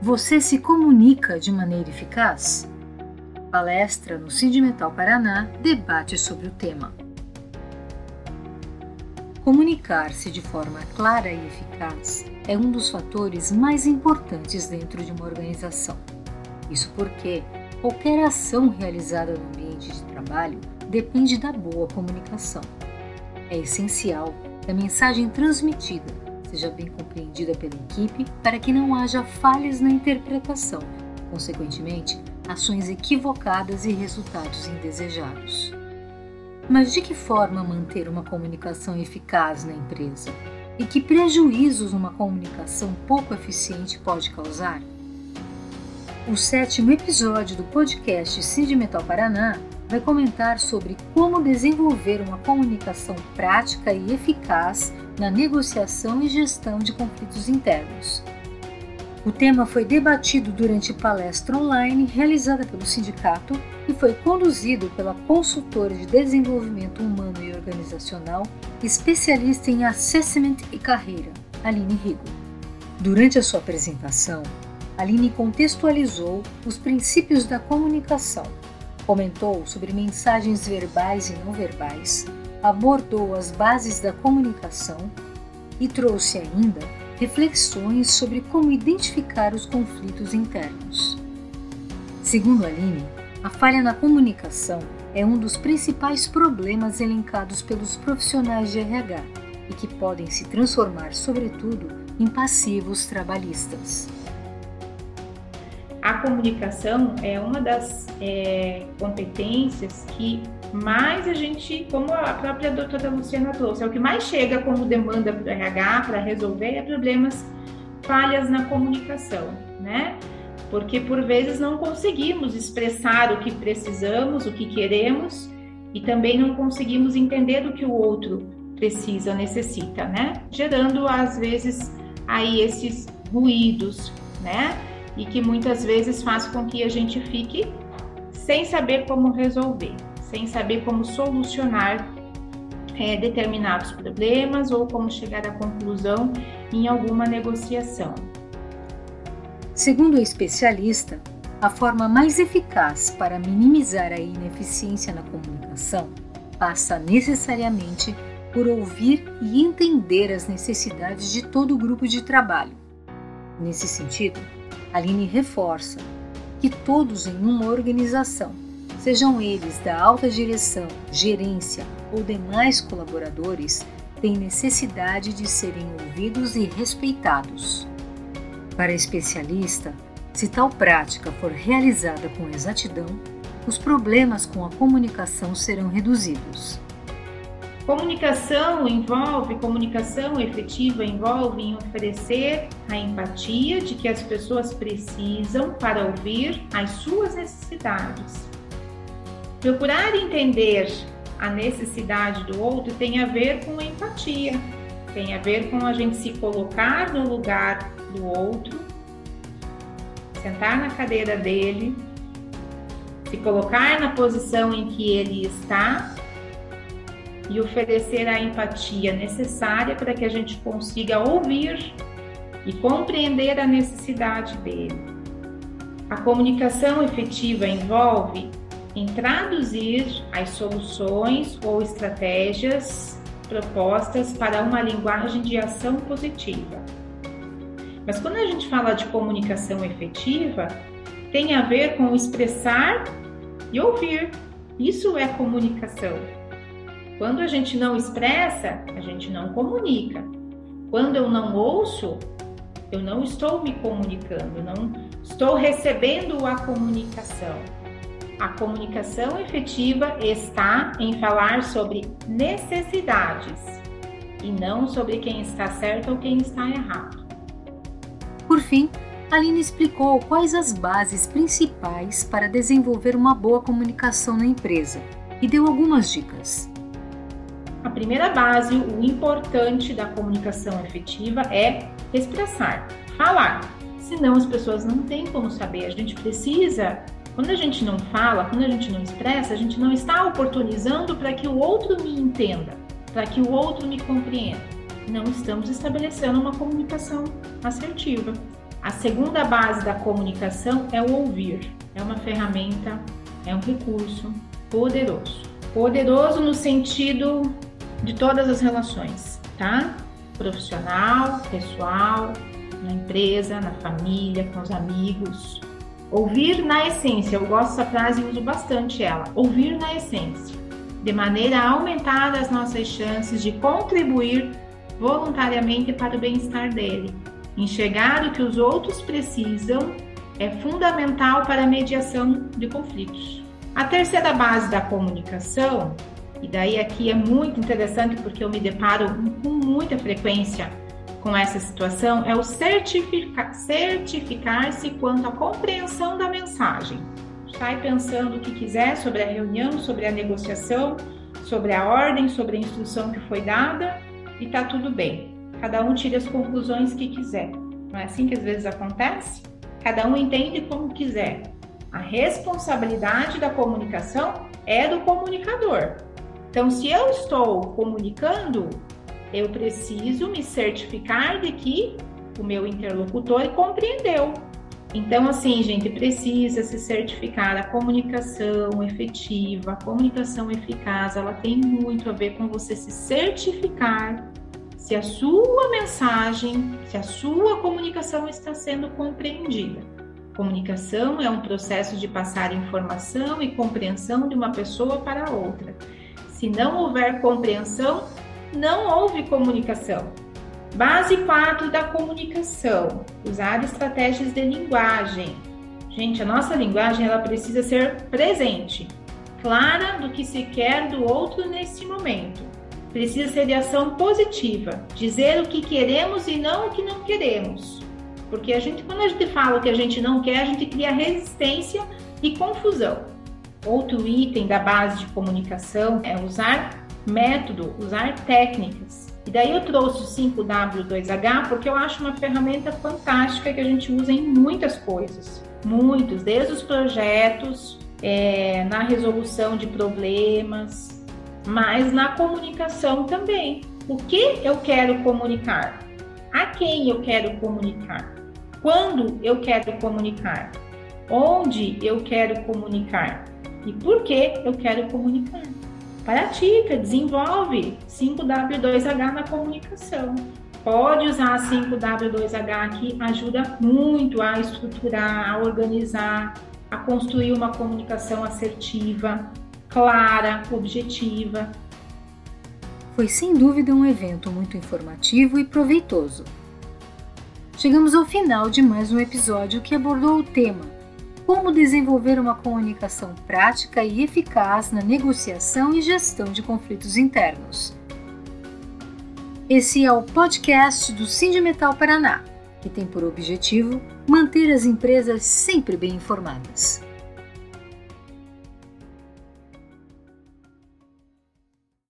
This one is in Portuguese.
Você se comunica de maneira eficaz? Palestra no Sindimetal Paraná debate sobre o tema. Comunicar-se de forma clara e eficaz é um dos fatores mais importantes dentro de uma organização. Isso porque qualquer ação realizada no ambiente de trabalho depende da boa comunicação. É essencial que a mensagem transmitida seja bem compreendida pela equipe para que não haja falhas na interpretação, consequentemente, ações equivocadas e resultados indesejados. Mas de que forma manter uma comunicação eficaz na empresa? E que prejuízos uma comunicação pouco eficiente pode causar? O sétimo episódio do podcast Cid Metal Paraná vai comentar sobre como desenvolver uma comunicação prática e eficaz na negociação e gestão de conflitos internos. O tema foi debatido durante palestra online realizada pelo sindicato e foi conduzido pela consultora de desenvolvimento humano e organizacional, especialista em assessment e carreira, Aline Rigo. Durante a sua apresentação, Aline contextualizou os princípios da comunicação, comentou sobre mensagens verbais e não verbais, abordou as bases da comunicação e trouxe ainda reflexões sobre como identificar os conflitos internos. Segundo Aline, a falha na comunicação é um dos principais problemas elencados pelos profissionais de RH e que podem se transformar, sobretudo, em passivos trabalhistas. A comunicação é uma das é, competências que mais a gente, como a própria doutora Luciana trouxe, é o que mais chega como demanda para o RH para resolver é problemas, falhas na comunicação, né? Porque por vezes não conseguimos expressar o que precisamos, o que queremos e também não conseguimos entender o que o outro precisa, necessita, né? Gerando às vezes aí esses ruídos, né? E que muitas vezes faz com que a gente fique sem saber como resolver sem saber como solucionar é, determinados problemas ou como chegar à conclusão em alguma negociação. Segundo o especialista, a forma mais eficaz para minimizar a ineficiência na comunicação passa necessariamente por ouvir e entender as necessidades de todo o grupo de trabalho. Nesse sentido, Aline reforça que todos em uma organização sejam eles da alta direção, gerência ou demais colaboradores, têm necessidade de serem ouvidos e respeitados. Para especialista, se tal prática for realizada com exatidão, os problemas com a comunicação serão reduzidos. Comunicação envolve, comunicação efetiva envolve em oferecer a empatia de que as pessoas precisam para ouvir as suas necessidades. Procurar entender a necessidade do outro tem a ver com empatia, tem a ver com a gente se colocar no lugar do outro, sentar na cadeira dele, se colocar na posição em que ele está e oferecer a empatia necessária para que a gente consiga ouvir e compreender a necessidade dele. A comunicação efetiva envolve em traduzir as soluções ou estratégias propostas para uma linguagem de ação positiva. Mas quando a gente fala de comunicação efetiva, tem a ver com expressar e ouvir. Isso é comunicação. Quando a gente não expressa, a gente não comunica. Quando eu não ouço, eu não estou me comunicando, não estou recebendo a comunicação. A comunicação efetiva está em falar sobre necessidades e não sobre quem está certo ou quem está errado. Por fim, Aline explicou quais as bases principais para desenvolver uma boa comunicação na empresa e deu algumas dicas. A primeira base, o importante da comunicação efetiva é expressar, falar. Senão as pessoas não têm como saber. A gente precisa quando a gente não fala, quando a gente não expressa, a gente não está oportunizando para que o outro me entenda, para que o outro me compreenda. Não estamos estabelecendo uma comunicação assertiva. A segunda base da comunicação é o ouvir. É uma ferramenta, é um recurso poderoso. Poderoso no sentido de todas as relações, tá? Profissional, pessoal, na empresa, na família, com os amigos. Ouvir na essência, eu gosto dessa frase e uso bastante ela. Ouvir na essência, de maneira a aumentar as nossas chances de contribuir voluntariamente para o bem-estar dele. Enxergar o que os outros precisam é fundamental para a mediação de conflitos. A terceira base da comunicação, e daí aqui é muito interessante porque eu me deparo com muita frequência com essa situação, é o certificar, certificar-se quanto à compreensão da mensagem. Sai pensando o que quiser sobre a reunião, sobre a negociação, sobre a ordem, sobre a instrução que foi dada e tá tudo bem. Cada um tira as conclusões que quiser. Não é assim que às vezes acontece? Cada um entende como quiser. A responsabilidade da comunicação é do comunicador. Então, se eu estou comunicando, eu preciso me certificar de que o meu interlocutor compreendeu. Então, assim, gente, precisa se certificar. A comunicação efetiva, a comunicação eficaz, ela tem muito a ver com você se certificar se a sua mensagem, se a sua comunicação está sendo compreendida. Comunicação é um processo de passar informação e compreensão de uma pessoa para outra. Se não houver compreensão, não houve comunicação. Base 4 da comunicação: usar estratégias de linguagem. Gente, a nossa linguagem ela precisa ser presente, clara do que se quer do outro nesse momento precisa ser de ação positiva, dizer o que queremos e não o que não queremos. Porque a gente, quando a gente fala o que a gente não quer, a gente cria resistência e confusão. Outro item da base de comunicação é usar método, usar técnicas. E daí eu trouxe o 5W2H porque eu acho uma ferramenta fantástica que a gente usa em muitas coisas. Muitos, desde os projetos, é, na resolução de problemas, mas na comunicação também. O que eu quero comunicar? A quem eu quero comunicar? Quando eu quero comunicar? Onde eu quero comunicar? E por que eu quero comunicar? Pratica, desenvolve 5W2H na comunicação. Pode usar a 5W2H aqui, ajuda muito a estruturar, a organizar, a construir uma comunicação assertiva, clara, objetiva. Foi sem dúvida um evento muito informativo e proveitoso. Chegamos ao final de mais um episódio que abordou o tema Como desenvolver uma comunicação prática e eficaz na negociação e gestão de conflitos internos. Esse é o podcast do Metal Paraná, que tem por objetivo manter as empresas sempre bem informadas.